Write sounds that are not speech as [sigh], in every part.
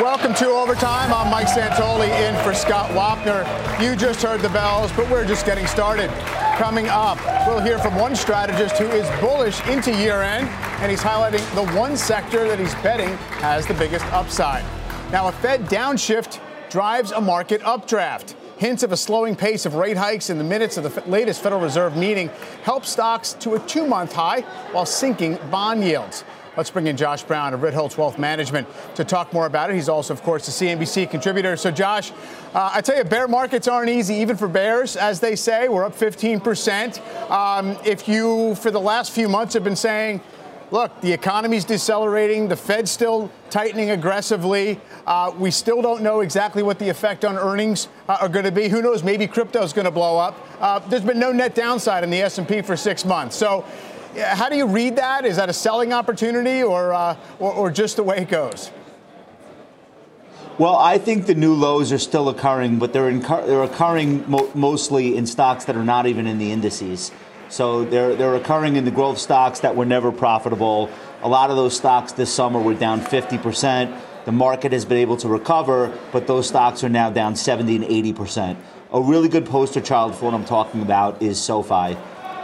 Welcome to Overtime. I'm Mike Santoli in for Scott Wapner. You just heard the bells, but we're just getting started. Coming up, we'll hear from one strategist who is bullish into year end, and he's highlighting the one sector that he's betting has the biggest upside. Now, a Fed downshift drives a market updraft. Hints of a slowing pace of rate hikes in the minutes of the latest Federal Reserve meeting help stocks to a two month high while sinking bond yields. Let's bring in Josh Brown of Ritholtz Wealth Management to talk more about it. He's also, of course, a CNBC contributor. So, Josh, uh, I tell you, bear markets aren't easy, even for bears, as they say. We're up 15%. Um, if you, for the last few months, have been saying, look, the economy's decelerating, the Fed's still tightening aggressively. Uh, we still don't know exactly what the effect on earnings uh, are going to be. Who knows? Maybe crypto's going to blow up. Uh, there's been no net downside in the S&P for six months. So how do you read that? Is that a selling opportunity or, uh, or, or, just the way it goes? Well, I think the new lows are still occurring, but they're, incur- they're occurring mo- mostly in stocks that are not even in the indices. So they're, they're occurring in the growth stocks that were never profitable. A lot of those stocks this summer were down 50%. The market has been able to recover, but those stocks are now down 70 and 80%. A really good poster child for what I'm talking about is SoFi.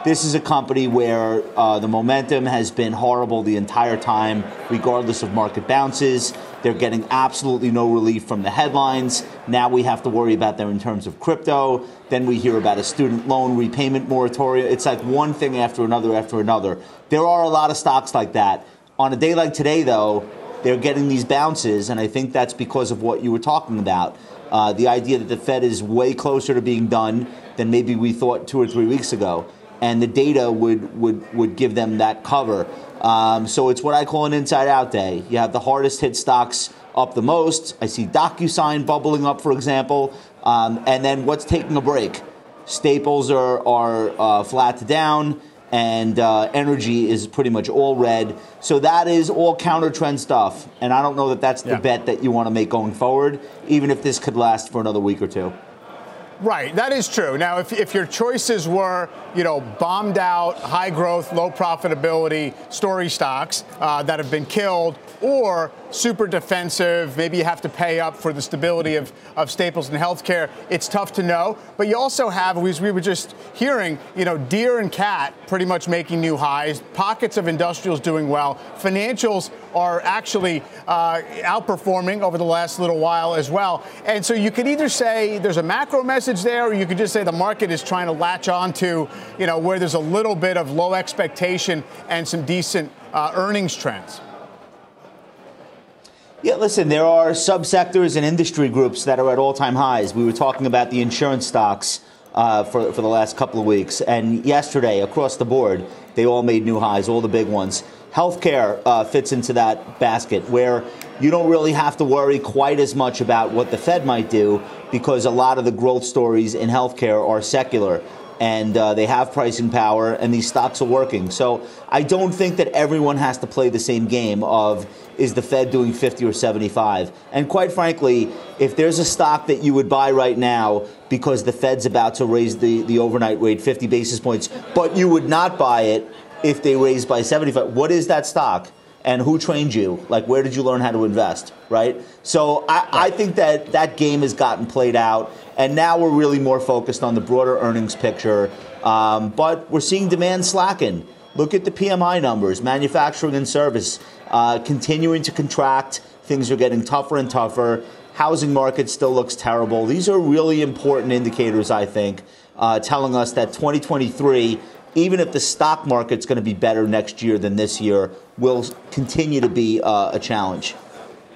This is a company where uh, the momentum has been horrible the entire time, regardless of market bounces. They're getting absolutely no relief from the headlines. Now we have to worry about them in terms of crypto. Then we hear about a student loan repayment moratorium. It's like one thing after another after another. There are a lot of stocks like that. On a day like today, though, they're getting these bounces, and I think that's because of what you were talking about. Uh, the idea that the Fed is way closer to being done than maybe we thought two or three weeks ago and the data would, would, would give them that cover. Um, so it's what I call an inside out day. You have the hardest hit stocks up the most. I see DocuSign bubbling up, for example. Um, and then what's taking a break? Staples are, are uh, flat to down, and uh, energy is pretty much all red. So that is all counter trend stuff. And I don't know that that's the yeah. bet that you want to make going forward, even if this could last for another week or two. Right, that is true. Now, if, if your choices were, you know, bombed out, high growth, low profitability story stocks uh, that have been killed, or super defensive, maybe you have to pay up for the stability of, of staples and healthcare, it's tough to know. But you also have, as we were just hearing, you know, Deere and Cat pretty much making new highs, pockets of industrials doing well, financials are actually uh, outperforming over the last little while as well. And so you could either say there's a macro message there, or you could just say the market is trying to latch on to, you know, where there's a little bit of low expectation and some decent uh, earnings trends. Yeah, listen, there are subsectors and industry groups that are at all time highs. We were talking about the insurance stocks uh, for, for the last couple of weeks. And yesterday, across the board, they all made new highs, all the big ones. Healthcare uh, fits into that basket where you don't really have to worry quite as much about what the Fed might do because a lot of the growth stories in healthcare are secular and uh, they have pricing power, and these stocks are working. So I don't think that everyone has to play the same game of is the Fed doing 50 or 75? And quite frankly, if there's a stock that you would buy right now because the Fed's about to raise the, the overnight rate 50 basis points, but you would not buy it if they raise by 75, what is that stock? And who trained you? Like, where did you learn how to invest? Right? So I, I think that that game has gotten played out. And now we're really more focused on the broader earnings picture. Um, but we're seeing demand slacken. Look at the PMI numbers, manufacturing and service uh, continuing to contract. Things are getting tougher and tougher. Housing market still looks terrible. These are really important indicators, I think, uh, telling us that 2023, even if the stock market's going to be better next year than this year, will continue to be uh, a challenge.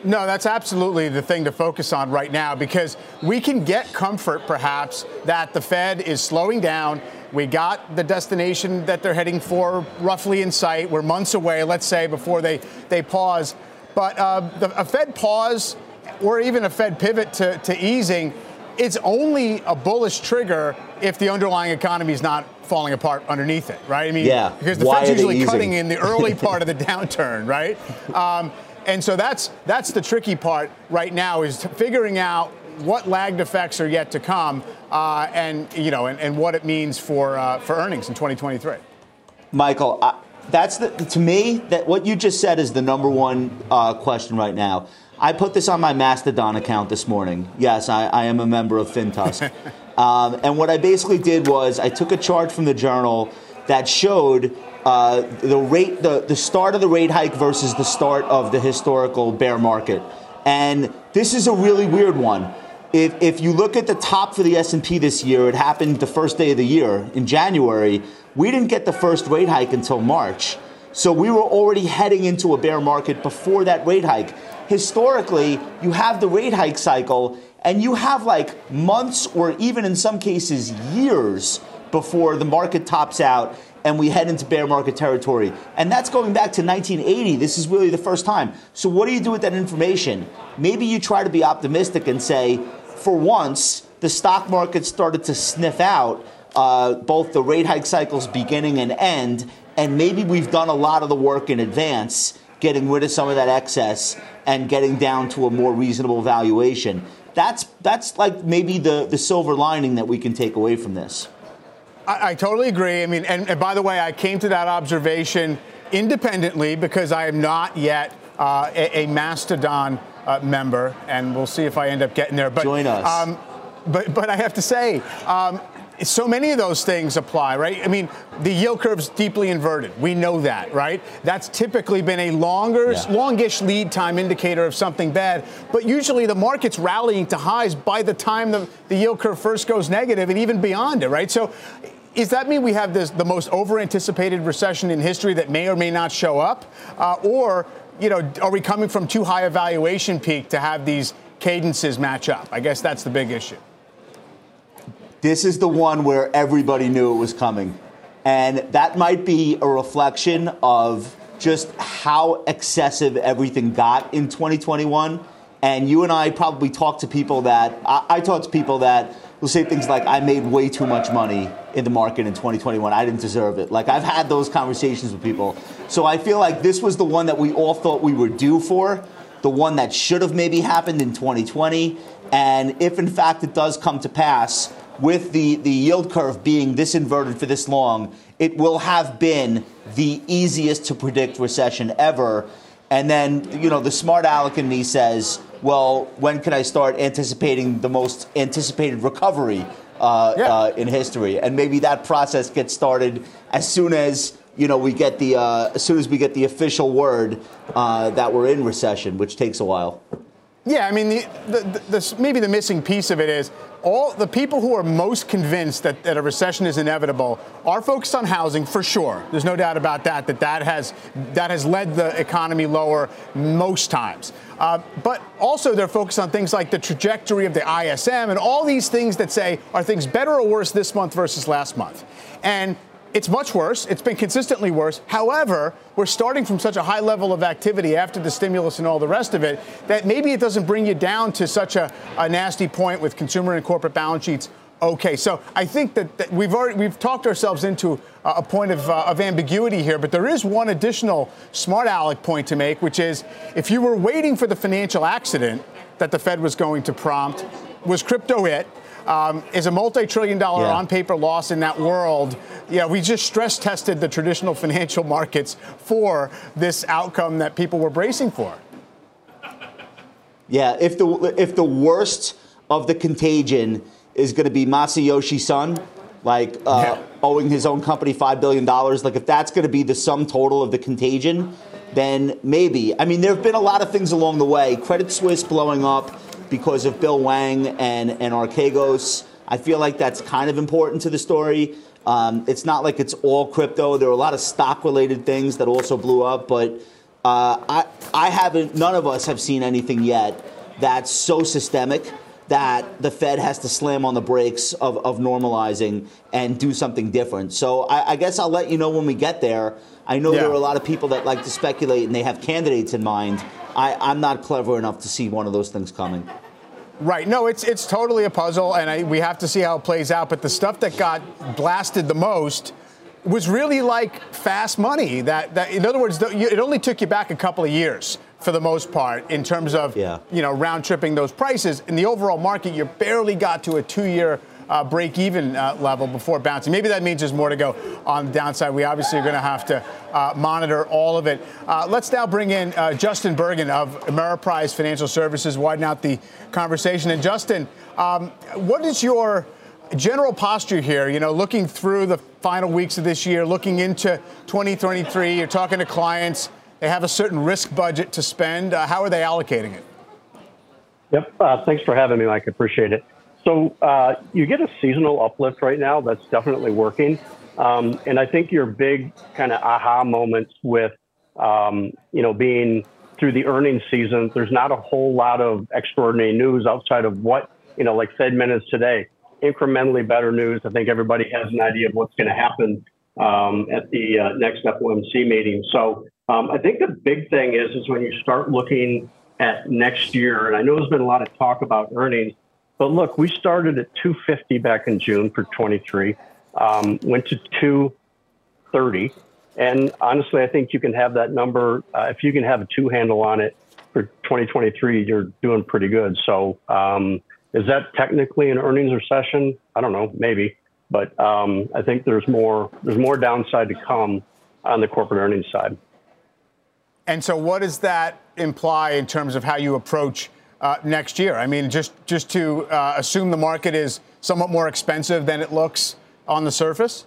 No, that's absolutely the thing to focus on right now because we can get comfort, perhaps, that the Fed is slowing down. We got the destination that they're heading for roughly in sight. We're months away, let's say, before they, they pause. But uh, the, a Fed pause or even a Fed pivot to, to easing, it's only a bullish trigger if the underlying economy is not falling apart underneath it, right? I mean, yeah. because the Why Fed's usually cutting in the [laughs] early part of the downturn, right? Um, and so that's that's the tricky part right now is figuring out what lagged effects are yet to come, uh, and you know, and, and, what it means for uh, for earnings in 2023. Michael, I, that's the to me that what you just said is the number one uh, question right now. I put this on my Mastodon account this morning. Yes, I, I am a member of FinTusk. [laughs] um, and what I basically did was I took a chart from the journal that showed uh, the rate, the, the start of the rate hike versus the start of the historical bear market. And this is a really weird one. If, if you look at the top for the S&P this year, it happened the first day of the year in January. We didn't get the first rate hike until March. So we were already heading into a bear market before that rate hike. Historically, you have the rate hike cycle and you have like months or even in some cases years before the market tops out and we head into bear market territory. And that's going back to 1980. This is really the first time. So, what do you do with that information? Maybe you try to be optimistic and say, for once, the stock market started to sniff out uh, both the rate hike cycles beginning and end, and maybe we've done a lot of the work in advance, getting rid of some of that excess and getting down to a more reasonable valuation. That's that's like maybe the, the silver lining that we can take away from this. I, I totally agree. I mean, and, and, by the way, I came to that observation independently because I am not yet uh, a, a, Mastodon uh, member, and we'll see if I end up getting there. But, Join us. Um, but, but I have to say, um, so many of those things apply, right? I mean, the yield curve's deeply inverted. We know that, right? That's typically been a longer, yeah. longish lead time indicator of something bad. But usually the market's rallying to highs by the time the, the yield curve first goes negative and even beyond it, right? So does that mean we have this, the most over anticipated recession in history that may or may not show up? Uh, or, you know, are we coming from too high a valuation peak to have these cadences match up? I guess that's the big issue. This is the one where everybody knew it was coming. And that might be a reflection of just how excessive everything got in 2021. And you and I probably talk to people that, I, I talk to people that will say things like, I made way too much money in the market in 2021. I didn't deserve it. Like, I've had those conversations with people. So I feel like this was the one that we all thought we were due for, the one that should have maybe happened in 2020. And if in fact it does come to pass, with the, the yield curve being this inverted for this long, it will have been the easiest to predict recession ever. And then, you know, the smart aleck in me says, well, when can I start anticipating the most anticipated recovery uh, yeah. uh, in history? And maybe that process gets started as soon as you know we get the uh, as soon as we get the official word uh, that we're in recession, which takes a while. Yeah, I mean, the, the, the, maybe the missing piece of it is all the people who are most convinced that, that a recession is inevitable are focused on housing for sure. There's no doubt about that. That that has that has led the economy lower most times. Uh, but also they're focused on things like the trajectory of the ISM and all these things that say are things better or worse this month versus last month. And it's much worse. It's been consistently worse. However, we're starting from such a high level of activity after the stimulus and all the rest of it that maybe it doesn't bring you down to such a, a nasty point with consumer and corporate balance sheets. Okay, so I think that, that we've already we've talked ourselves into a, point of, uh, of ambiguity here, but there is one additional smart aleck point to make, which is if you were waiting for the financial accident that the Fed was going to prompt, was crypto it? Um, is a multi-trillion dollar yeah. on-paper loss in that world. Yeah, we just stress tested the traditional [laughs] financial markets for this outcome that people were bracing for. Yeah, if the if the worst of the contagion is going to be Masayoshi Son, like uh, yeah. owing his own company five billion dollars, like if that's going to be the sum total of the contagion, then maybe. I mean, there have been a lot of things along the way. Credit Suisse blowing up because of Bill Hwang and, and Archegos. I feel like that's kind of important to the story. Um, it's not like it's all crypto. There are a lot of stock related things that also blew up, but uh, I, I haven't, none of us have seen anything yet that's so systemic that the Fed has to slam on the brakes of, of normalizing and do something different. So I, I guess I'll let you know when we get there. I know yeah. there are a lot of people that like to speculate and they have candidates in mind. I, I'm not clever enough to see one of those things coming. Right. No, it's it's totally a puzzle, and I, we have to see how it plays out. But the stuff that got blasted the most was really like fast money. That, that in other words, it only took you back a couple of years for the most part in terms of yeah. you know round tripping those prices. In the overall market, you barely got to a two-year uh, break even uh, level before bouncing. Maybe that means there's more to go on the downside. We obviously are going to have to uh, monitor all of it. Uh, let's now bring in uh, Justin Bergen of Ameriprise Financial Services, widen out the conversation. And Justin, um, what is your general posture here? You know, looking through the final weeks of this year, looking into 2023, you're talking to clients. They have a certain risk budget to spend. Uh, how are they allocating it? Yep. thanks for having me, Mike. Appreciate it. So uh, you get a seasonal uplift right now. That's definitely working. Um, and I think your big kind of aha moments with, um, you know, being through the earnings season, there's not a whole lot of extraordinary news outside of what, you know, like Fed minutes today, incrementally better news. I think everybody has an idea of what's going to happen um, at the uh, next FOMC meeting. So um, I think the big thing is, is when you start looking at next year, and I know there's been a lot of talk about earnings, but look, we started at 250 back in June for 23, um, went to 230. And honestly, I think you can have that number. Uh, if you can have a two handle on it for 2023, you're doing pretty good. So, um, is that technically an earnings recession? I don't know, maybe, but um, I think there's more there's more downside to come on the corporate earnings side. And so, what does that imply in terms of how you approach uh, next year? I mean, just just to uh, assume the market is somewhat more expensive than it looks on the surface.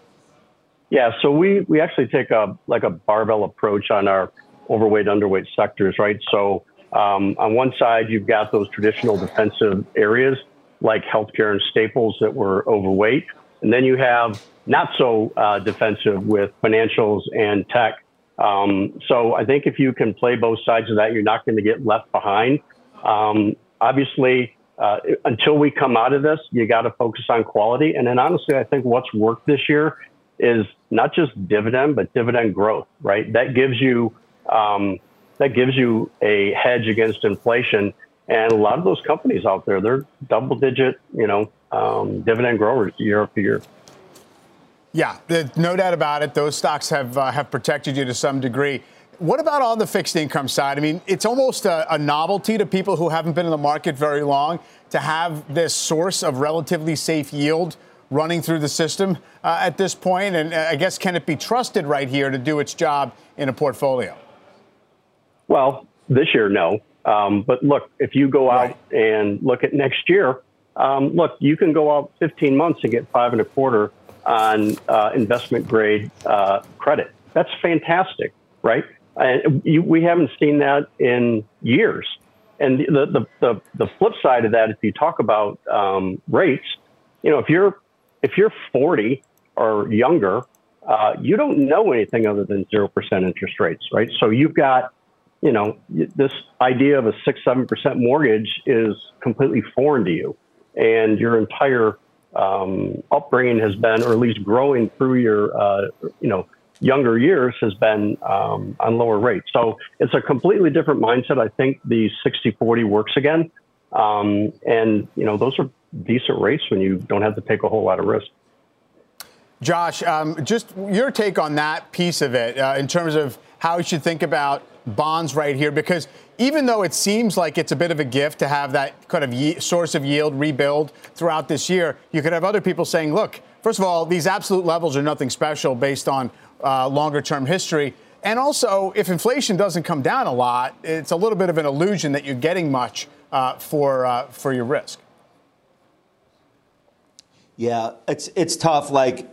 Yeah, so we we actually take a like a barbell approach on our overweight underweight sectors, right? So um, on one side, you've got those traditional defensive areas like healthcare and staples that were overweight, and then you have not so uh, defensive with financials and tech. Um, so I think if you can play both sides of that, you're not going to get left behind. Um, obviously, uh, until we come out of this, you got to focus on quality. And then honestly, I think what's worked this year is not just dividend, but dividend growth, right? That gives you, um, that gives you a hedge against inflation. And a lot of those companies out there, they're double digit, you know, um, dividend growers year after year. Yeah, no doubt about it. Those stocks have uh, have protected you to some degree. What about on the fixed income side? I mean, it's almost a, a, novelty to people who haven't been in the market very long to have this source of relatively safe yield running through the system uh, at this point. And uh, I guess, can it be trusted right here to do its job in a portfolio? Well, this year, no. Um, but look, if you go out right. and look at next year, um, look, you can go out 15 months and get five and a quarter on uh, investment grade uh, credit. That's fantastic, right? And we haven't seen that in years. And the, the, the, the, flip side of that, if you talk about um, rates, you know, if you're if you're 40 or younger, uh, you don't know anything other than zero percent interest rates, right? So you've got, you know, this idea of a six seven percent mortgage is completely foreign to you, and your entire um, upbringing has been, or at least growing through your, uh, you know, younger years has been um, on lower rates. So it's a completely different mindset. I think the 60-40 works again. Um, and, you know, those are decent rates when you don't have to take a whole lot of risk. Josh, um, just your take on that piece of it uh, in terms of how you should think about bonds right here, because even though it seems like it's a bit of a gift to have that kind of ye- source of yield rebuild throughout this year, you could have other people saying, look, first of all, these absolute levels are nothing special based on uh, longer term history. And also, if inflation doesn't come down a lot, it's a little bit of an illusion that you're getting much uh, for, uh, for your risk. Yeah, it's, it's tough. Like,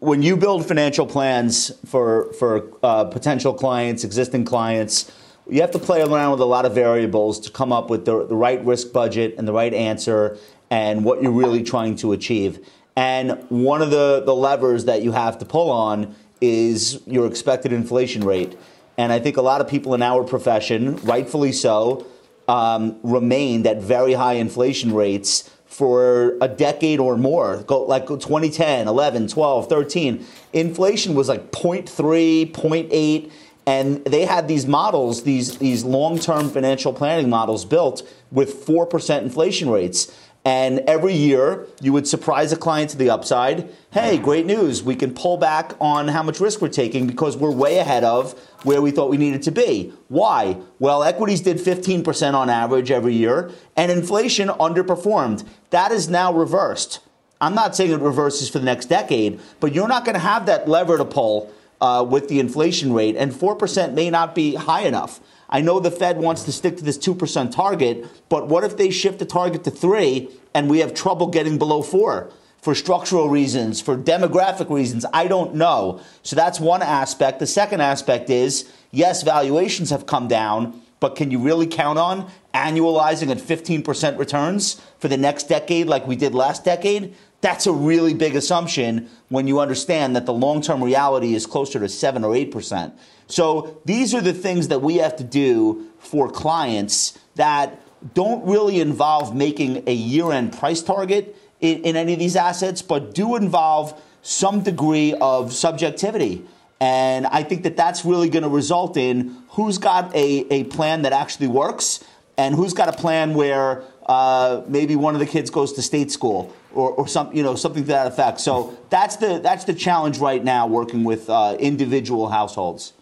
when you build financial plans for, for uh, potential clients, existing clients, you have to play around with a lot of variables to come up with the, the right risk budget and the right answer and what you're really trying to achieve. And one of the, the levers that you have to pull on is your expected inflation rate. And I think a lot of people in our profession, rightfully so, um, remained at very high inflation rates for a decade or more, like 2010, 11, 12, 13. Inflation was like 0.3, 0.8 and they had these models, these these long-term financial planning models built with 4% inflation rates. And every year, you would surprise a client to the upside. Hey, great news. We can pull back on how much risk we're taking because we're way ahead of where we thought we needed to be. Why? Well, equities did 15% on average every year, and inflation underperformed. That is now reversed. I'm not saying it reverses for the next decade, but you're not going to have that lever to pull uh, with the inflation rate, and 4% may not be high enough. I know the Fed wants to stick to this 2% target, but what if they shift the target to 3 and we have trouble getting below 4? For structural reasons, for demographic reasons, I don't know. So that's one aspect. The second aspect is yes, valuations have come down, but can you really count on annualizing at 15% returns for the next decade like we did last decade? That's a really big assumption when you understand that the long term reality is closer to 7 or 8%. So these are the things that we have to do for clients that don't really involve making a year end price target in, in, any of these assets, but do involve some degree of subjectivity. And I think that that's really going to result in who's got a, a plan that actually works and who's got a plan where uh, maybe one of the kids goes to state school or, or some, you know, something to that effect. So that's the that's the challenge right now, working with uh, individual households.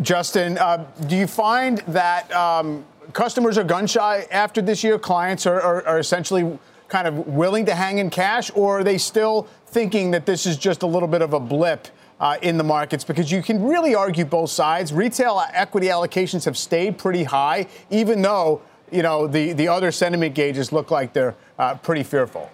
Justin, uh, do you find that um, customers are gun shy after this year? Clients are, are, are essentially kind of willing to hang in cash, or are they still thinking that this is just a little bit of a blip? Uh, in the markets because you can really argue both sides. Retail equity allocations have stayed pretty high, even though you know, the, the other sentiment gauges look like they're uh, pretty fearful.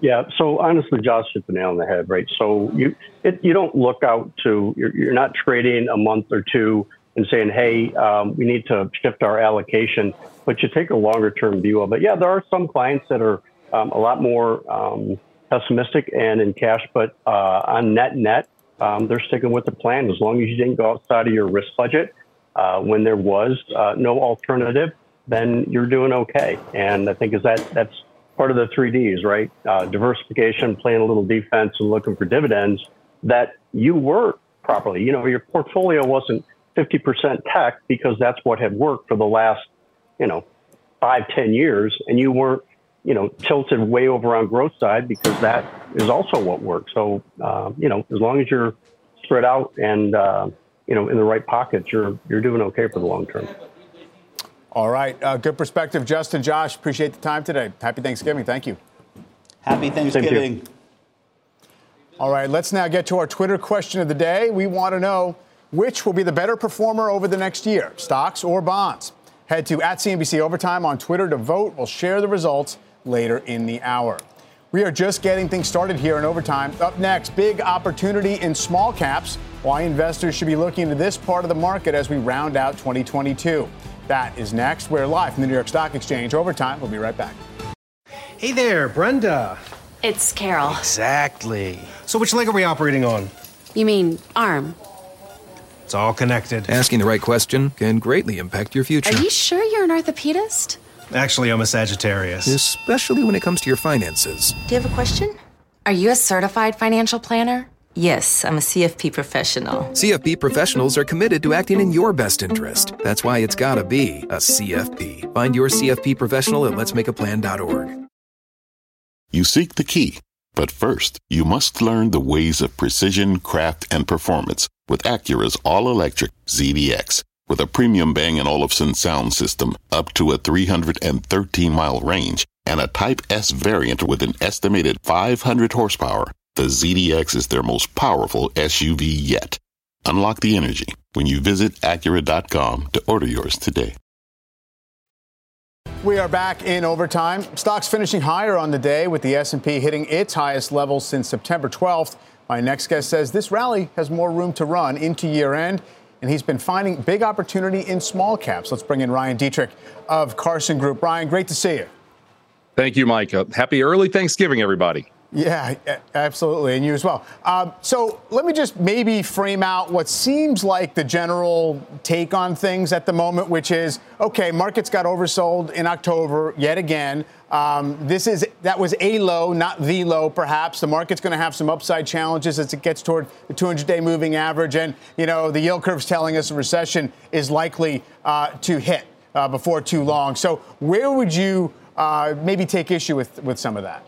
Yeah. So honestly, Josh hit the nail on the head, right? So you it, you don't look out to you're, you're not trading a month or two and saying, hey, um, we need to shift our allocation, but you take a longer term view of it. Yeah, there are some clients that are um, a lot more um, pessimistic and in cash, but uh, on net net, um, they're sticking with the plan as long as you didn't go outside of your risk budget. Uh, when there was uh, no alternative, then you're doing okay. And I think is that that's part of the three Ds, right? Uh, diversification, playing a little defense, and looking for dividends. That you were properly. You know, your portfolio wasn't 50% tech because that's what had worked for the last, you know, five, ten years, and you weren't, you know, tilted way over on growth side because that is also what works. So, uh, you know, as long as you're spread out and uh, you know in the right pockets, you're you're doing okay for the long term. All right. Uh, good perspective, Justin. Josh, appreciate the time today. Happy Thanksgiving. Thank you. Happy Thanksgiving. All right. Let's now get to our Twitter question of the day. We want to know which will be the better performer over the next year, stocks or bonds. Head to at CNBC Overtime on Twitter to vote. We'll share the results later in the hour. We are just getting things started here in overtime. Up next, big opportunity in small caps. Why investors should be looking to this part of the market as we round out 2022. That is next. We're live from the New York Stock Exchange. Overtime. We'll be right back. Hey there, Brenda. It's Carol. Exactly. So, which leg are we operating on? You mean arm? It's all connected. Asking the right question can greatly impact your future. Are you sure you're an orthopedist? Actually, I'm a Sagittarius. Especially when it comes to your finances. Do you have a question? Are you a certified financial planner? Yes, I'm a CFP professional. CFP professionals are committed to acting in your best interest. That's why it's gotta be a CFP. Find your CFP professional at letsmakeaplan.org. You seek the key, but first, you must learn the ways of precision, craft, and performance with Acura's all electric ZDX. With a premium Bang & Olufsen sound system up to a 313 mile range and a Type S variant with an estimated 500 horsepower. The ZDX is their most powerful SUV yet. Unlock the energy when you visit Acura.com to order yours today. We are back in overtime. Stocks finishing higher on the day with the S&P hitting its highest level since September 12th. My next guest says this rally has more room to run into year end, and he's been finding big opportunity in small caps. Let's bring in Ryan Detrick of Carson Group. Ryan, great to see you. Thank you, Mike. Uh, happy early Thanksgiving, everybody. Yeah, absolutely, and you as well. Um, so let me just maybe frame out what seems like the general take on things at the moment, which is okay. Markets got oversold in October yet again. Um, this is that was a low, not the low, perhaps. The market's going to have some upside challenges as it gets toward the 200-day moving average, and you know the yield curve's telling us a recession is likely uh, to hit uh, before too long. So where would you uh, maybe take issue with with some of that?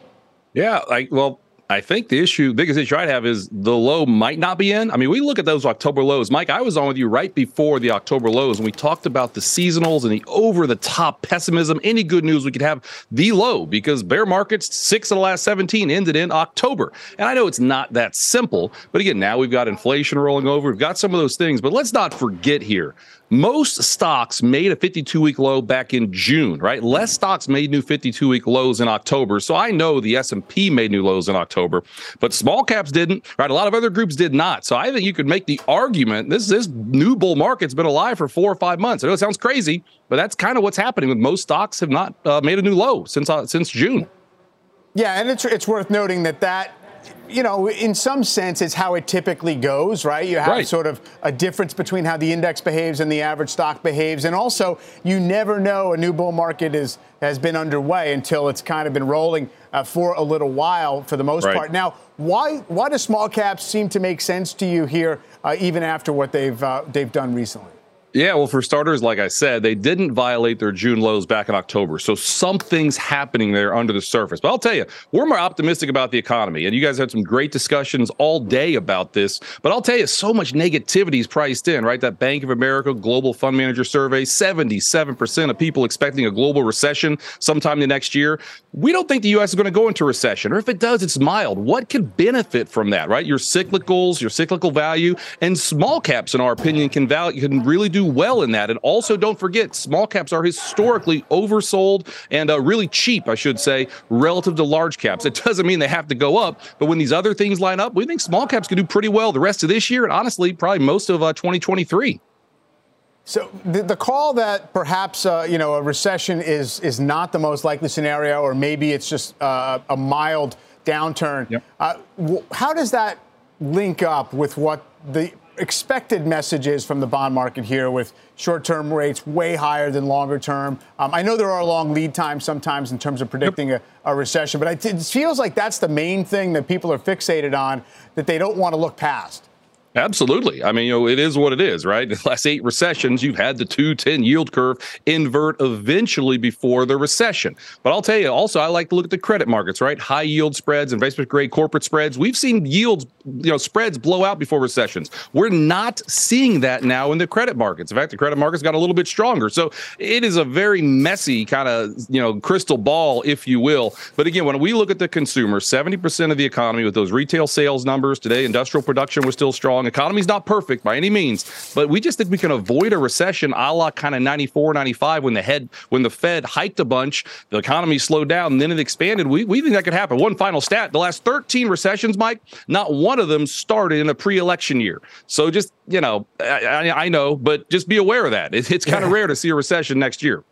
Yeah, like well, I think the issue, biggest issue I'd have is the low might not be in. I mean, we look at those October lows. Mike, I was on with you right before the October lows, and we talked about the seasonals and the over the top pessimism. Any good news we could have the low because bear markets, six of the last 17 ended in October. And I know it's not that simple, but again, now we've got inflation rolling over. We've got some of those things, but let's not forget here most stocks made a 52 week low back in June, right? Less stocks made new 52 week lows in October. So I know the S&P made new lows in October, but small caps didn't, right? A lot of other groups did not. So I think you could make the argument this this new bull market's been alive for 4 or 5 months. I know it sounds crazy, but that's kind of what's happening with most stocks have not uh, made a new low since uh, since June. Yeah, and it's it's worth noting that that you know, in some sense, it's how it typically goes, right? You have right. sort of a difference between how the index behaves and the average stock behaves. And also, you never know a new bull market is, has been underway until it's kind of been rolling uh, for a little while for the most right. part. Now, why, why do small caps seem to make sense to you here, uh, even after what they've, uh, they've done recently? Yeah, well, for starters, like I said, they didn't violate their June lows back in October. So something's happening there under the surface. But I'll tell you, we're more optimistic about the economy. And you guys had some great discussions all day about this. But I'll tell you, so much negativity is priced in, right? That Bank of America Global Fund Manager survey 77% of people expecting a global recession sometime the next year. We don't think the U.S. is going to go into recession. Or if it does, it's mild. What could benefit from that, right? Your cyclicals, your cyclical value, and small caps, in our opinion, can, value, can really do well in that. And also, don't forget, small caps are historically oversold and uh, really cheap, I should say, relative to large caps. It doesn't mean they have to go up, but when these other things line up, we think small caps can do pretty well the rest of this year and honestly, probably most of uh, 2023. So the, the, call that perhaps uh, you know a recession is is not the most likely scenario, or maybe it's just uh, a mild downturn. Yep. Uh, how does that link up with what the expected messages from the bond market here with short-term rates way higher than longer-term. Um, I know there are long lead times sometimes in terms of predicting a, a, recession, but it feels like that's the main thing that people are fixated on that they don't want to look past. Absolutely. I mean, you know, it is what it is, right? [laughs] The last eight recessions, you've had the 210 yield curve invert eventually before the recession. But I'll tell you, also, I like to look at the credit markets, right? High yield spreads, investment grade corporate spreads. We've seen yields, you know, spreads blow out before recessions. We're not seeing that now in the credit markets. In fact, the credit markets got a little bit stronger. So it is a very messy kind of, you know, crystal ball, if you will. But again, when we look at the consumer, 70% of the economy with those retail sales numbers today, industrial production was still strong Economy's not perfect by any means, but we just think we can avoid a recession a la kind of 94, 95 when the head when the Fed hiked a bunch, the economy slowed down, and then it expanded. We, we think that could happen. One final stat the last 13 recessions, Mike, not one of them started in a pre election year. So just, you know, I, I, know, but just be aware of that. It, it's kind of [laughs] rare to see a recession next year.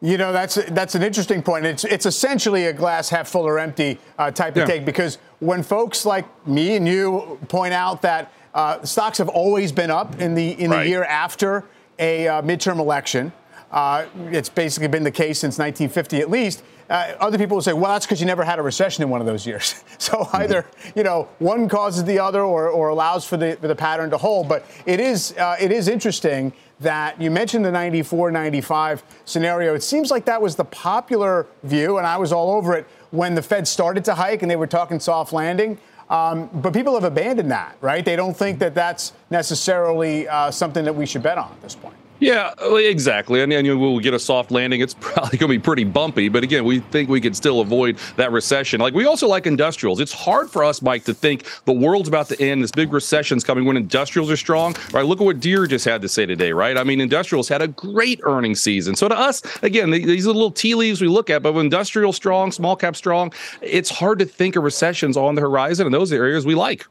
You know, that's that's an interesting point. It's it's essentially a glass half full or empty uh, type of yeah. take because when folks like me and you point out that uh, stocks have always been up in the in right. the year after a uh, midterm election. Uh, it's basically been the case since 1950 at least. Uh, other people will say, well, that's because you never had a recession in one of those years. [laughs] so mm-hmm. either, you know, one causes the other or, or allows for the, for the pattern to hold. But it is, uh, it is interesting that you mentioned the 94 95 scenario. It seems like that was the popular view, and I was all over it when the Fed started to hike and they were talking soft landing. Um, but people have abandoned that, right? They don't think that that's necessarily uh, something that we should bet on at this point. Yeah, exactly. And, and we'll get a soft landing. It's [laughs] probably going to be pretty bumpy. But again, we think we can still avoid that recession. Like we also like industrials. It's hard for us, Mike, to think the world's about to end. This big recession's coming when industrials are strong. Right? Look at what Deere just had to say today, right? I mean, industrials had a great earnings season. So to us, again, these are little tea leaves we look at. But when industrial strong, small cap strong, it's hard to think a recession's on the horizon. And those areas we like.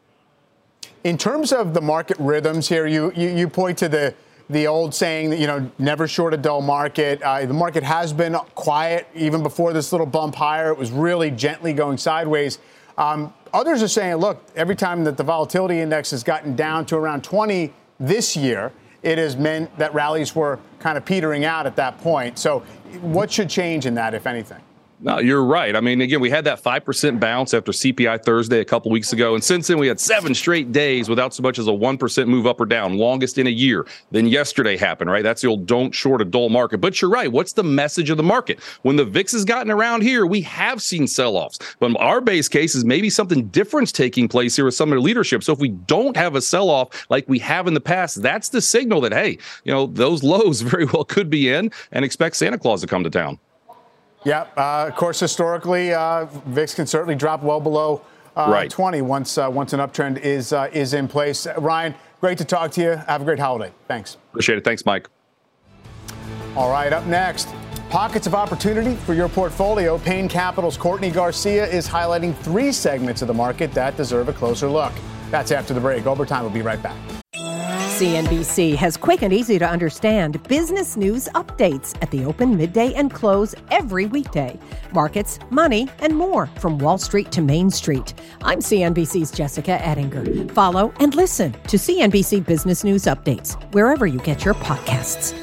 In terms of the market rhythms here, you, you, you point to the the old saying that, you know, never short a dull market. Uh, the market has been quiet even before this little bump higher. It was really gently going sideways. Um, others are saying, look, every time that the volatility index has gotten down to around 20 this year, it has meant that rallies were kind of petering out at that point. So, what should change in that, if anything? No, you're right. I mean, again, we had that 5% bounce after CPI Thursday a couple weeks ago. And since then, we had seven straight days without so much as a 1% move up or down, longest in a year. Then yesterday happened, right? That's the old don't short a dull market. But you're right. What's the message of the market? When the VIX has gotten around here, we have seen sell offs. But our base case is maybe something different's taking place here with some of the leadership. So if we don't have a sell off like we have in the past, that's the signal that, hey, you know, those lows [laughs] very well could be in and expect Santa Claus to come to town. Yeah, uh, of course, historically, uh, VIX can certainly drop well below uh, right. 20 once uh, once an uptrend is uh, is in place. Ryan, great to talk to you. Have a great holiday. Thanks. Appreciate it. Thanks, Mike. All right, up next, pockets of opportunity for your portfolio. Payne Capital's Courtney Garcia is highlighting three segments of the market that deserve a closer look. That's after the break. Overtime will be right back. CNBC has quick and easy to understand business news updates at the open, midday, and close every weekday. Markets, money, and more from Wall Street to Main Street. I'm CNBC's Jessica Ettinger. Follow and listen to CNBC Business News Updates wherever you get your podcasts.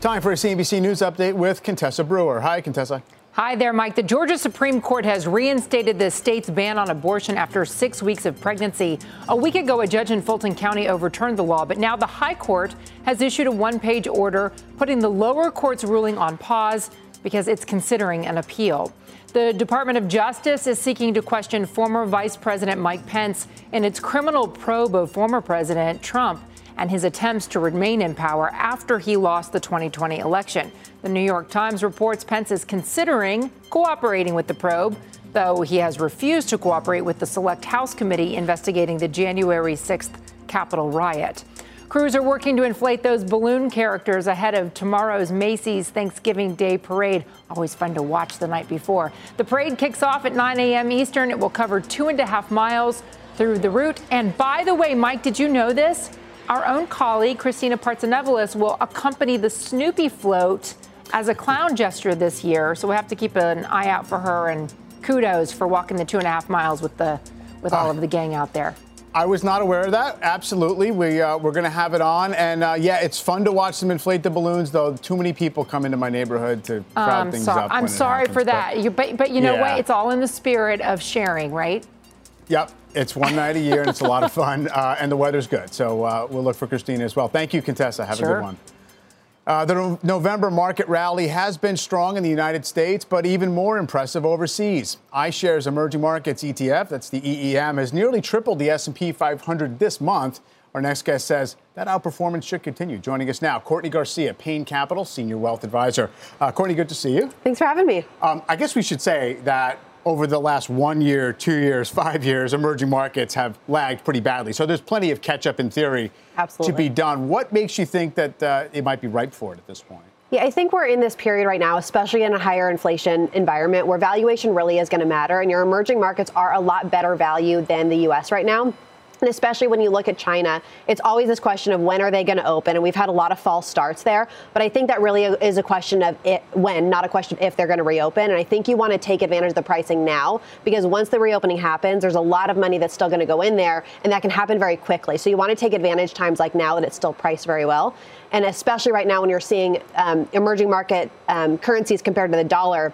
Time for a CNBC News Update with Contessa Brewer. Hi, Contessa. Hi there, Mike. The Georgia Supreme Court has reinstated the state's ban on abortion after six weeks of pregnancy. A week ago, a judge in Fulton County overturned the law, but now the High Court has issued a one page order putting the lower court's ruling on pause because it's considering an appeal. The Department of Justice is seeking to question former Vice President Mike Pence in its criminal probe of former President Trump and his attempts to remain in power after he lost the 2020 election. The New York Times reports Pence is considering cooperating with the probe, though he has refused to cooperate with the Select House Committee investigating the January 6th Capitol riot. Crews are working to inflate those balloon characters ahead of tomorrow's Macy's Thanksgiving Day parade. Always fun to watch the night before. The parade kicks off at 9 a.m. Eastern. It will cover two and a half miles through the route. And by the way, Mike, did you know this? Our own colleague, Kristina Partsinevelos, will accompany the Snoopy float as a clown gesture this year. So we have to keep an eye out for her and kudos for walking the two and a half miles with the with all of the gang out there. I was not aware of that. Absolutely, we uh, we're going to have it on, and uh, yeah, it's fun to watch them inflate the balloons. Though too many people come into my neighborhood to crowd um, things so, up. I'm sorry happens, for that. But, you, but, but you know yeah. what? It's all in the spirit of sharing, right? Yep. It's one night a year and it's a lot of fun, [laughs] uh, and the weather's good. So uh, we'll look for Kristina as well. Thank you, Contessa. Have sure. a good one. Uh, the November market rally has been strong in the United States, but even more impressive overseas. iShares Emerging Markets ETF, that's the EEM, has nearly tripled the S&P 500 this month. Our next guest says that outperformance should continue. Joining us now, Courtney Garcia, Payne Capital Senior Wealth Advisor. Uh, Courtney, good to see you. Thanks for having me. Um, I guess we should say that over the last one year, two years, five years, emerging markets have lagged pretty badly. So there's plenty of catch up in theory Absolutely. to be done. What makes you think that uh, it might be ripe for it at this point? Yeah, I think we're in this period right now, especially in a higher inflation environment where valuation really is going to matter. And your emerging markets are a lot better value than the US right now. And especially when you look at China, it's always this question of when are they going to open? And we've had a lot of false starts there. But I think that really is a question of it, when, not a question of if they're going to reopen. And I think you want to take advantage of the pricing now because once the reopening happens, there's a lot of money that's still going to go in there, and that can happen very quickly. So you want to take advantage times like now that it's still priced very well. And especially right now when you're seeing um, emerging market um, currencies compared to the dollar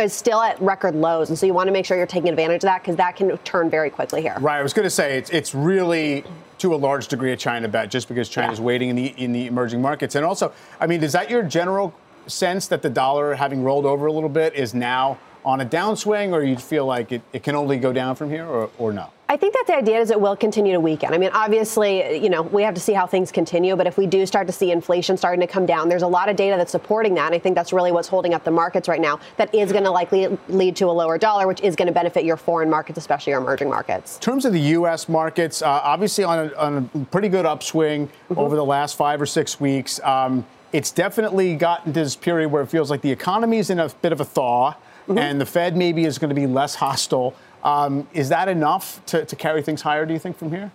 is still at record lows, and so you want to make sure you're taking advantage of that because that can turn very quickly here. Right. I was going to say it's it's really to a large degree a China bet, just because China's yeah. waiting in the in the emerging markets, and also, I mean, is that your general sense that the dollar, having rolled over a little bit, is now on a downswing, or you feel like it, it can only go down from here, or, or no? I think that the idea is it will continue to weaken. I mean, obviously, you know, we have to see how things continue, but if we do start to see inflation starting to come down, there's a lot of data that's supporting that. And I think that's really what's holding up the markets right now. That is going to likely lead to a lower dollar, which is going to benefit your foreign markets, especially your emerging markets. In terms of the U.S. markets, uh, obviously on a, on a, pretty good upswing mm-hmm. over the last five or six weeks. Um, it's definitely gotten to this period where it feels like the economy is in a bit of a thaw, mm-hmm. and the Fed maybe is going to be less hostile. Um, is that enough to, to carry things higher, do you think, from here?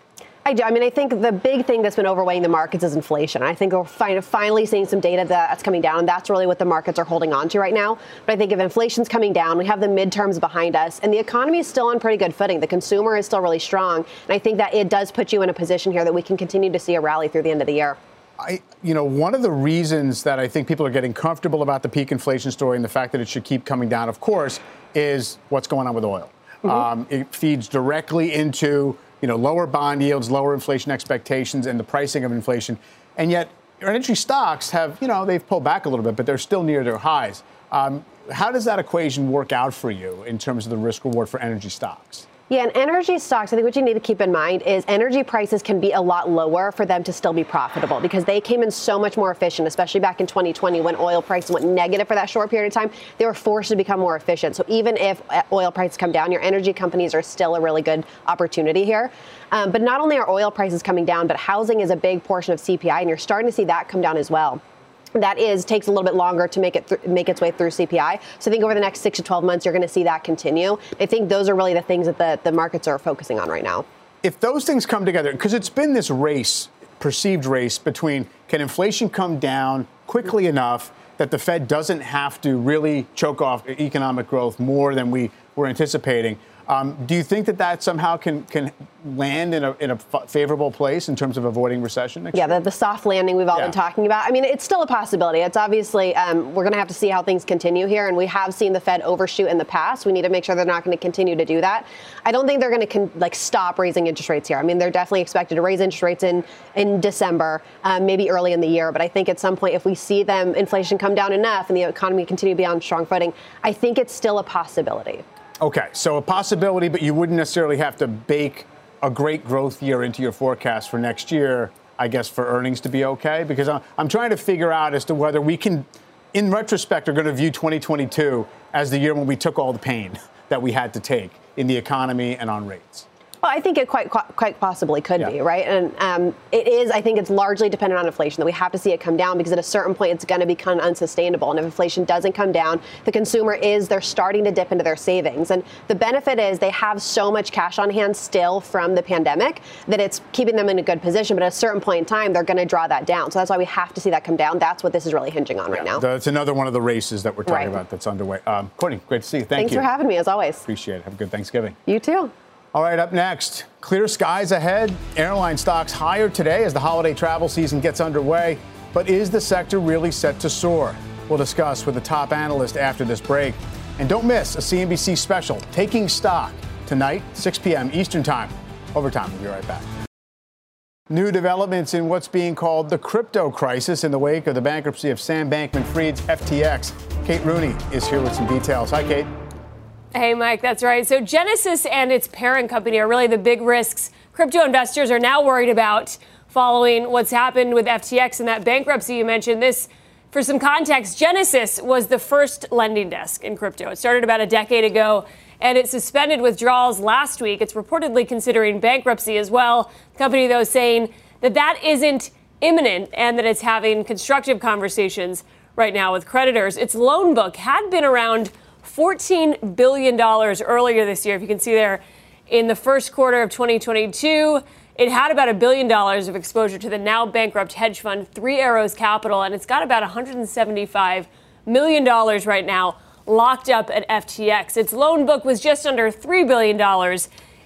I do. I mean, I think the big thing that's been overweighing the markets is inflation. I think we're finally seeing some data that's coming down, and that's really what the markets are holding on to right now. But I think if inflation's coming down, we have the midterms behind us, and the economy is still on pretty good footing. The consumer is still really strong, and I think that it does put you in a position here that we can continue to see a rally through the end of the year. I, you know, one of the reasons that I think people are getting comfortable about the peak inflation story and the fact that it should keep coming down, of course, is what's going on with oil. Mm-hmm. Um, it feeds directly into you know lower bond yields, lower inflation expectations, and the pricing of inflation. And yet, energy stocks have you know they've pulled back a little bit, but they're still near their highs. Um, how does that equation work out for you in terms of the risk reward for energy stocks? Yeah, and energy stocks, I think what you need to keep in mind is energy prices can be a lot lower for them to still be profitable because they came in so much more efficient, especially back in 2020 when oil prices went negative for that short period of time. They were forced to become more efficient. So even if uh, oil prices come down, your energy companies are still a really good opportunity here. Um, but not only are oil prices coming down, but housing is a big portion of CPI, and you're starting to see that come down as well that is takes a little bit longer to make it th- make its way through CPI. So I think over the next six to 12 months, you're going to see that continue. I think those are really the things that the, the markets are focusing on right now. If those things come together, because it's been this race, perceived race between can inflation come down quickly enough that the Fed doesn't have to really choke off economic growth more than we were anticipating. Um, do you think that that somehow can can land in a, in a favorable place in terms of avoiding recession? yeah, the, the, soft landing we've all yeah. been talking about. I mean, it's still a possibility. It's obviously um, we're going to have to see how things continue here, and we have seen the Fed overshoot in the past. We need to make sure they're not going to continue to do that. I don't think they're going to con- like stop raising interest rates here. I mean, they're definitely expected to raise interest rates in in December, um, maybe early in the year. But I think at some point, if we see them inflation come down enough and the economy continue to be on strong footing, I think it's still a possibility. Okay, so a possibility, but you wouldn't necessarily have to bake a great growth year into your forecast for next year, I guess, for earnings to be okay? Because I'm trying to figure out as to whether we can, in retrospect, are going to view 2022 as the year when we took all the pain [laughs] that we had to take in the economy and on rates. Well, I think it quite quite possibly could yeah. be right, and um, it is. I think it's largely dependent on inflation that we have to see it come down because at a certain point it's going to become unsustainable. And if inflation doesn't come down, the consumer is they're starting to dip into their savings, and the benefit is they have so much cash on hand still from the pandemic that it's keeping them in a good position. But at a certain point in time, they're going to draw that down. So that's why we have to see that come down. That's what this is really hinging on yeah. right now. That's another one of the races that we're talking right. about that's underway. Um, Courtney, great to see you. Thank Thanks you. for having me as always. Appreciate it. Have a good Thanksgiving. You too. All right, up next, clear skies ahead. Airline stocks higher today as the holiday travel season gets underway. But is the sector really set to soar? We'll discuss with the top analyst after this break. And don't miss a CNBC special, Taking Stock, tonight, 6 p.m. Eastern Time. Overtime, we'll be right back. New developments in what's being called the crypto crisis in the wake of the bankruptcy of Sam Bankman Fried's FTX. Kate Rooney is here with some details. Hi, Kate. Hey, Mike, that's right. So Genesis and its parent company are really the big risks crypto investors are now worried about following what's happened with FTX and that bankruptcy you mentioned. This, for some context, Genesis was the first lending desk in crypto. It started about a decade ago and it suspended withdrawals last week. It's reportedly considering bankruptcy as well. The company, though, saying that that isn't imminent and that it's having constructive conversations right now with creditors. Its loan book had been around $14 billion earlier this year. If you can see there in the first quarter of 2022, it had about a billion dollars of exposure to the now bankrupt hedge fund Three Arrows Capital, and it's got about $175 million right now locked up at FTX. Its loan book was just under $3 billion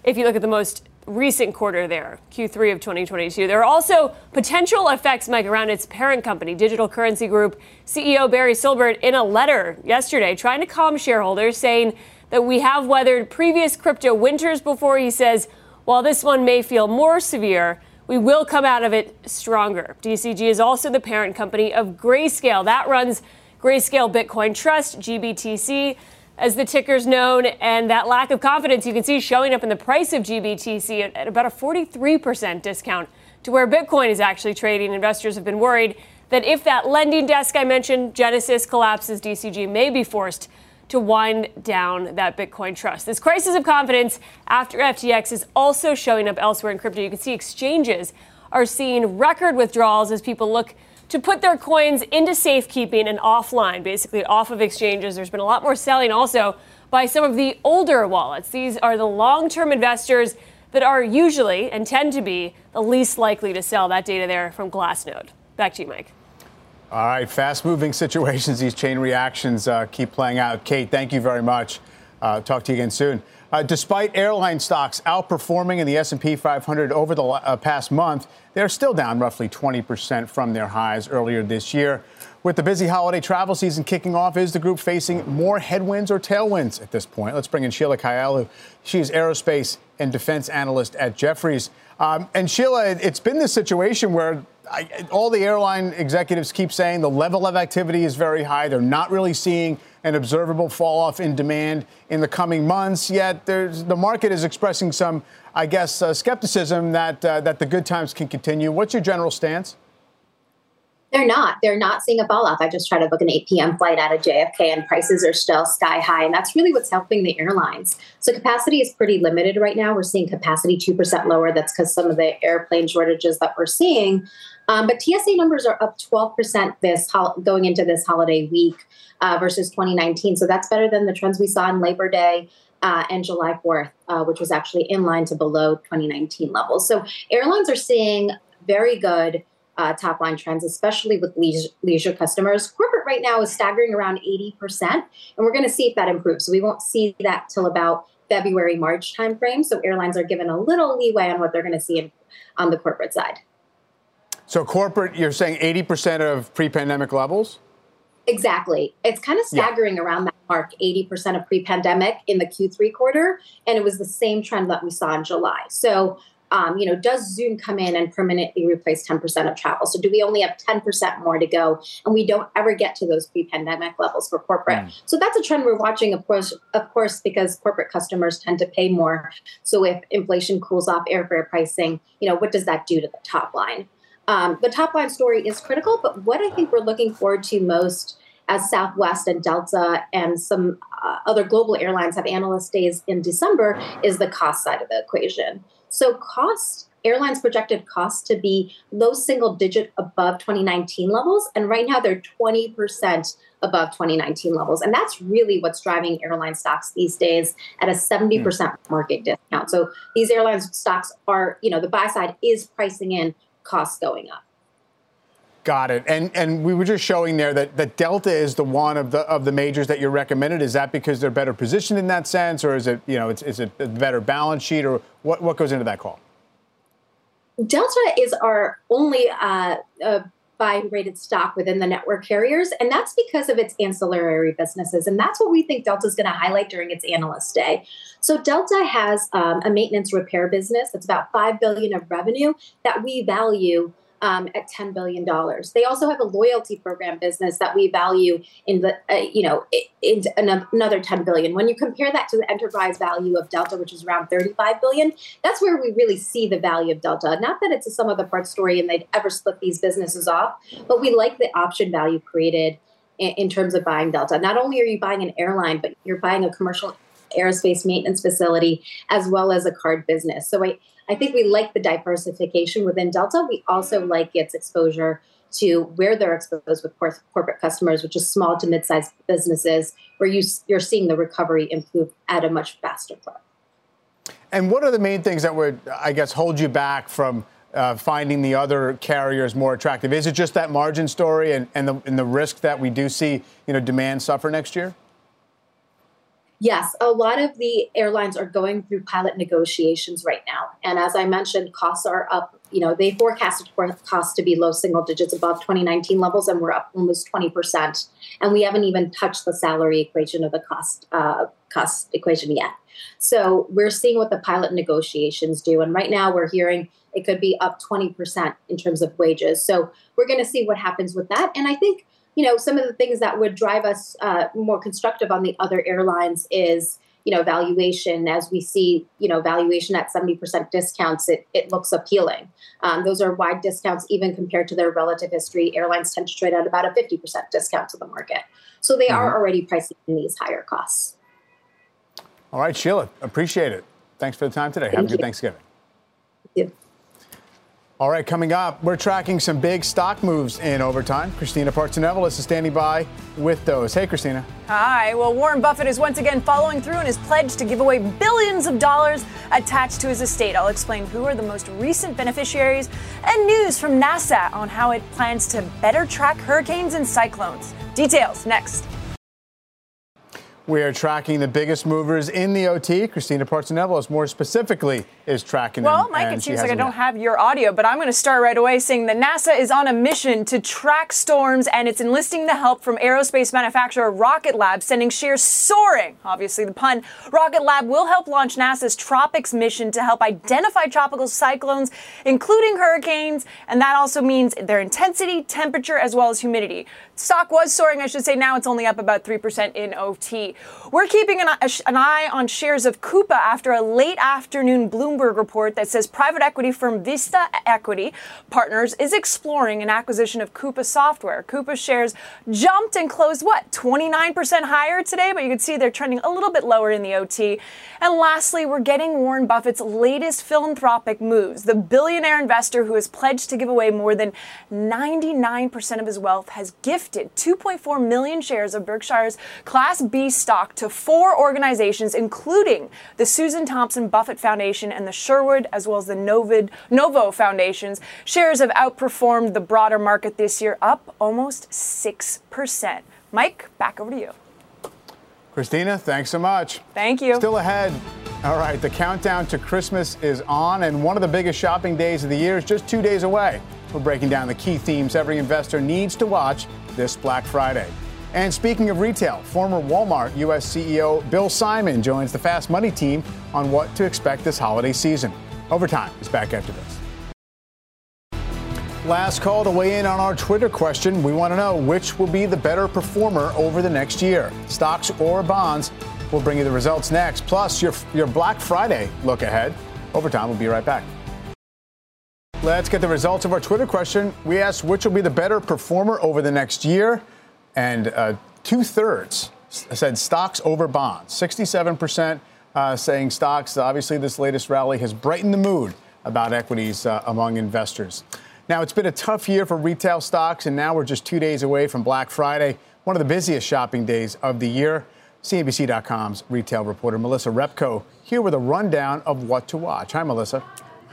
if you look at the most recent quarter there, Q3 of 2022. There are also potential effects, Mike, around its parent company, Digital Currency Group. CEO Barry Silbert, in a letter yesterday, trying to calm shareholders, saying that we have weathered previous crypto winters before. He says, while this one may feel more severe, we will come out of it stronger. DCG is also the parent company of Grayscale. That runs Grayscale Bitcoin Trust, GBTC as the ticker's known, and that lack of confidence you can see showing up in the price of GBTC at, about a 43% discount to where Bitcoin is actually trading. Investors have been worried that if that lending desk I mentioned, Genesis, collapses, DCG may be forced to wind down that Bitcoin trust. This crisis of confidence after FTX is also showing up elsewhere in crypto. You can see exchanges are seeing record withdrawals as people look to put their coins into safekeeping and offline, basically off of exchanges. There's been a lot more selling also by some of the older wallets. These are the long term investors that are usually and tend to be the least likely to sell. That data there from Glassnode. Back to you, Mike. All right, fast-moving [laughs] situations. These chain reactions uh, keep playing out. Kate, thank you very much. Uh, talk to you again soon. Uh, despite airline stocks outperforming in the S&P 500 over the uh, past month, they're still down roughly 20% from their highs earlier this year. With the busy holiday travel season kicking off, is the group facing more headwinds or tailwinds at this point? Let's bring in Sheila Kahyaoglu. She is aerospace and defense analyst at Jefferies. Um, and Sheila, it's been this situation where I, all the airline executives keep saying the level of activity is very high. They're not really seeing an observable fall off in demand in the coming months. Yet the market is expressing some, I guess, uh, skepticism that uh, that the good times can continue. What's your general stance? They're not. They're not seeing a fall off. I just tried to book an 8 p.m. flight out of JFK and prices are still sky high. And that's really what's helping the airlines. So capacity is pretty limited right now. We're seeing capacity 2% lower. That's because some of the airplane shortages that we're seeing. Um, but TSA numbers are up 12% this going into this holiday week uh, versus 2019. So that's better than the trends we saw in Labor Day. Uh, and July 4th, uh, which was actually in line to below 2019 levels. So airlines are seeing very good uh, top line trends, especially with leisure, leisure, customers. Corporate right now is staggering around 80%, and we're going to see if that improves. So we won't see that till about February, March timeframe. So airlines are given a little leeway on what they're going to see in, on the corporate side. So corporate, you're saying 80% of pre-pandemic levels? Exactly. It's kind of staggering yeah. around that mark, 80% of pre-pandemic in the Q3 quarter, and it was the same trend that we saw in July. So um, you know, does Zoom come in and permanently replace 10% of travel? So do we only have 10% more to go? And we don't ever get to those pre-pandemic levels for corporate. Mm. So that's a trend we're watching, of course, of course, because corporate customers tend to pay more. So if inflation cools off airfare pricing, you know, what does that do to the top line? Um, the top line story is critical, but what I think we're looking forward to most as Southwest and Delta and some uh, other global airlines have analyst days in December is the cost side of the equation. So cost airlines projected costs to be low single digit above 2019 levels and right now they're 20% above 2019 levels. And that's really what's driving airline stocks these days at a 70% mm. market discount. So these airlines stocks are you know the buy side is pricing in costs going up Got it. And and we were just showing there that, that Delta is the one of the of the majors that you're recommended. Is that because they're better positioned in that sense, or is it you know it's is it a better balance sheet, or what what goes into that call? Delta is our only uh, uh, buy rated stock within the network carriers, and that's because of its ancillary businesses, and that's what we think Delta is going to highlight during its analyst day. So Delta has um, a maintenance repair business that's about five billion of revenue that we value um, at $10 billion. They also have a loyalty program business that we value in the, uh, you know, in another 10 billion. When you compare that to the enterprise value of Delta, which is around 35 billion, that's where we really see the value of Delta. Not that it's a sum of the parts story and they'd ever split these businesses off, but we like the option value created in, in terms of buying Delta. Not only are you buying an airline, but you're buying a commercial aerospace maintenance facility as well as a card business. So I, I think we like the diversification within Delta. We also like its exposure to where they're exposed with corporate customers, which is small to mid-sized businesses, where you, you're seeing the recovery improve at a much faster clip. And what are the main things that would, I guess, hold you back from uh, finding the other carriers more attractive? Is it just that margin story and, and, the, and the risk that we do see, you know, demand suffer next year? Yes, a lot of the airlines are going through pilot negotiations right now. And as I mentioned, costs are up. You know, they forecasted for costs to be low single digits above 2019 levels, and we're up almost 20%. And we haven't even touched the salary equation of the cost uh, cost equation yet. So we're seeing what the pilot negotiations do. And right now we're hearing it could be up 20% in terms of wages. So we're going to see what happens with that. And I think you know, some of the things that would drive us uh, more constructive on the other airlines is, you know, valuation. As we see, you know, valuation at 70% discounts, it, it looks appealing. Um, those are wide discounts even compared to their relative history. Airlines tend to trade at about a 50% discount to the market. So they mm-hmm. are already pricing in these higher costs. All right, Sheila, appreciate it. Thanks for the time today. Thank Have a good Thanksgiving. Thank you. All right, coming up, we're tracking some big stock moves in overtime. Kristina Partsinevelos is standing by with those. Hey, Kristina. Hi. Well, Warren Buffett is once again following through and his pledge to give away billions of dollars attached to his estate. I'll explain who are the most recent beneficiaries and news from NASA on how it plans to better track hurricanes and cyclones. Details next. We are tracking the biggest movers in the OT. Kristina Partsinevelos, more specifically, is tracking well, them. Well, Mike, it seems like I don't have your audio, but I'm going to start right away saying that NASA is on a mission to track storms and it's enlisting the help from aerospace manufacturer Rocket Lab, sending shares soaring. Obviously, the pun. Rocket Lab will help launch NASA's Tropics mission to help identify tropical cyclones, including hurricanes, and that also means their intensity, temperature, as well as humidity. Stock was soaring, I should say. Now it's only up about 3% in OT. We're keeping an, an eye on shares of Coupa after a late afternoon Bloomberg report that says private equity firm Vista Equity Partners is exploring an acquisition of Coupa Software. Coupa shares jumped and closed, what, 29% higher today? But you can see they're trending a little bit lower in the OT. And lastly, we're getting Warren Buffett's latest philanthropic moves. The billionaire investor who has pledged to give away more than 99% of his wealth has gifted 2.4 million shares of Berkshire's Class B stock to four organizations, including the Susan Thompson Buffett Foundation and the Sherwood, as well as the Novid, Novo Foundations. Shares have outperformed the broader market this year, up almost 6%. Mike, back over to you. Kristina, thanks so much. Thank you. Still ahead. All right, the countdown to Christmas is on, and one of the biggest shopping days of the year is just two days away. We're breaking down the key themes every investor needs to watch this Black Friday. And speaking of retail, former Walmart U.S. CEO Bill Simon joins the Fast Money team on what to expect this holiday season. Overtime is back after this. Last call to weigh in on our Twitter question. We want to know which will be the better performer over the next year, stocks or bonds. We'll bring you the results next. Plus, your, your Black Friday look ahead. Overtime, we'll be right back. Let's get the results of our Twitter question. We asked which will be the better performer over the next year, and uh, two thirds said stocks over bonds. 67% uh, saying stocks. Obviously, this latest rally has brightened the mood about equities uh, among investors. Now, it's been a tough year for retail stocks, and now we're just two days away from Black Friday, one of the busiest shopping days of the year. CNBC.com's retail reporter Melissa Repko here with a rundown of what to watch. Hi, Melissa.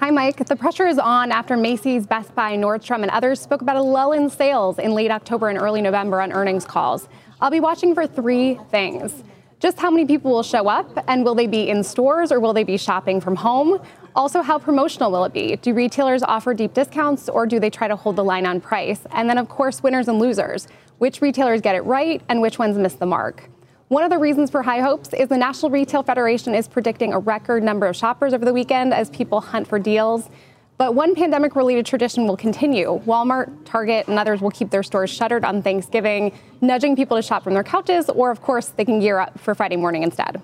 Hi, Mike. The pressure is on after Macy's, Best Buy, Nordstrom, and others spoke about a lull in sales in late October and early November on earnings calls. I'll be watching for three things. Just how many people will show up, and will they be in stores or will they be shopping from home? Also, how promotional will it be? Do retailers offer deep discounts or do they try to hold the line on price? And then, of course, winners and losers. Which retailers get it right and which ones miss the mark? One of the reasons for high hopes is the National Retail Federation is predicting a record number of shoppers over the weekend as people hunt for deals. But one pandemic related tradition will continue. Walmart, Target, and others will keep their stores shuttered on Thanksgiving, nudging people to shop from their couches, or of course, they can gear up for Friday morning instead.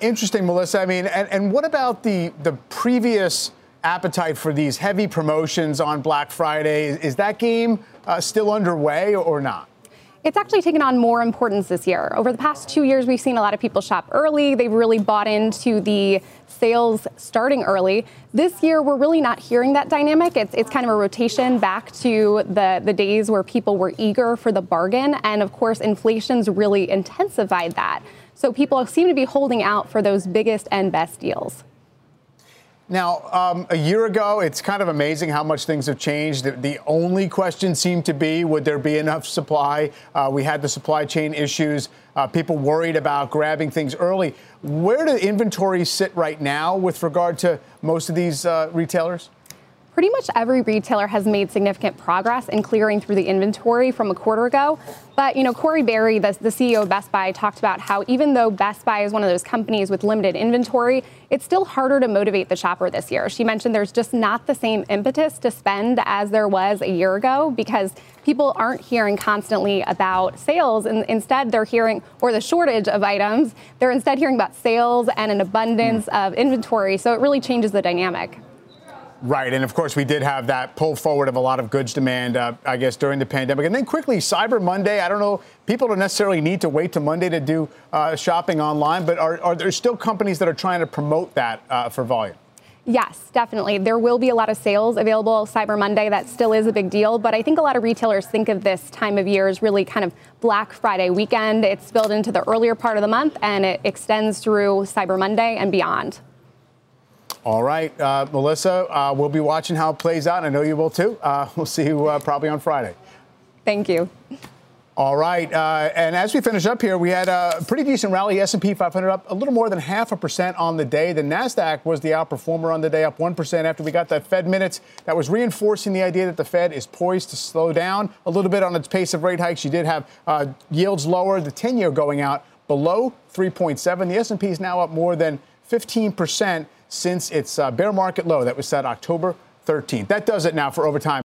Interesting, Melissa. I mean, and, and what about the, the previous appetite for these heavy promotions on Black Friday? Is, that game uh, still underway or not? It's actually taken on more importance this year. Over the past two years, we've seen a lot of people shop early. They've really bought into the sales starting early. This year, we're really not hearing that dynamic. It's, it's kind of a rotation back to the, the days where people were eager for the bargain. And of course, inflation's really intensified that. So people seem to be holding out for those biggest and best deals. Now, um, a year ago, it's kind of amazing how much things have changed. The, the only question seemed to be would there be enough supply? Uh, we had the supply chain issues, uh, people worried about grabbing things early. Where do inventories sit right now with regard to most of these uh, retailers? Pretty much every retailer has made significant progress in clearing through the inventory from a quarter ago. But, you know, Corie Barry, the, the, CEO of Best Buy, talked about how even though Best Buy is one of those companies with limited inventory, it's still harder to motivate the shopper this year. She mentioned there's just not the same impetus to spend as there was a year ago because people aren't hearing constantly about sales and instead they're hearing or the shortage of items they're instead hearing about sales and an abundance mm. of inventory so it really changes the dynamic Right, and of course we did have that pull forward of a lot of goods demand, uh, I guess, during the pandemic, and then quickly Cyber Monday. I don't know, people don't necessarily need to wait to Monday to do uh, shopping online, but are, are, there still companies that are trying to promote that uh, for volume? Yes, definitely. There will be a lot of sales available Cyber Monday. That still is a big deal. But I think a lot of retailers think of this time of year as really kind of Black Friday weekend. It's built into the earlier part of the month and it extends through Cyber Monday and beyond. All right, uh, Melissa, uh, we'll be watching how it plays out. And I know you will too. Uh, [laughs] we'll see you uh, probably on Friday. Thank you. All right, uh, and as we finish up here, we had a pretty decent rally. S&P 500 up a little more than half a percent on the day. The Nasdaq was the outperformer on the day, up one percent after we got that Fed minutes. That was reinforcing the idea that the Fed is poised to slow down a little bit on its pace of rate hikes. You did have uh, yields lower, the 10-year going out below 3.7. The S&P is now up more than 15 percent since its uh, bear market low that was set October 13th. That does it now for overtime.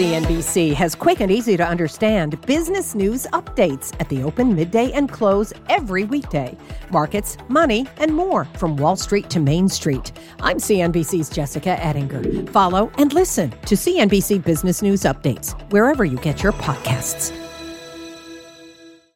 CNBC has quick and easy to understand business news updates at the open, midday, and close every weekday. Markets, money, and more from Wall Street to Main Street. I'm CNBC's Jessica Ettinger. Follow and listen to CNBC Business News Updates wherever you get your podcasts.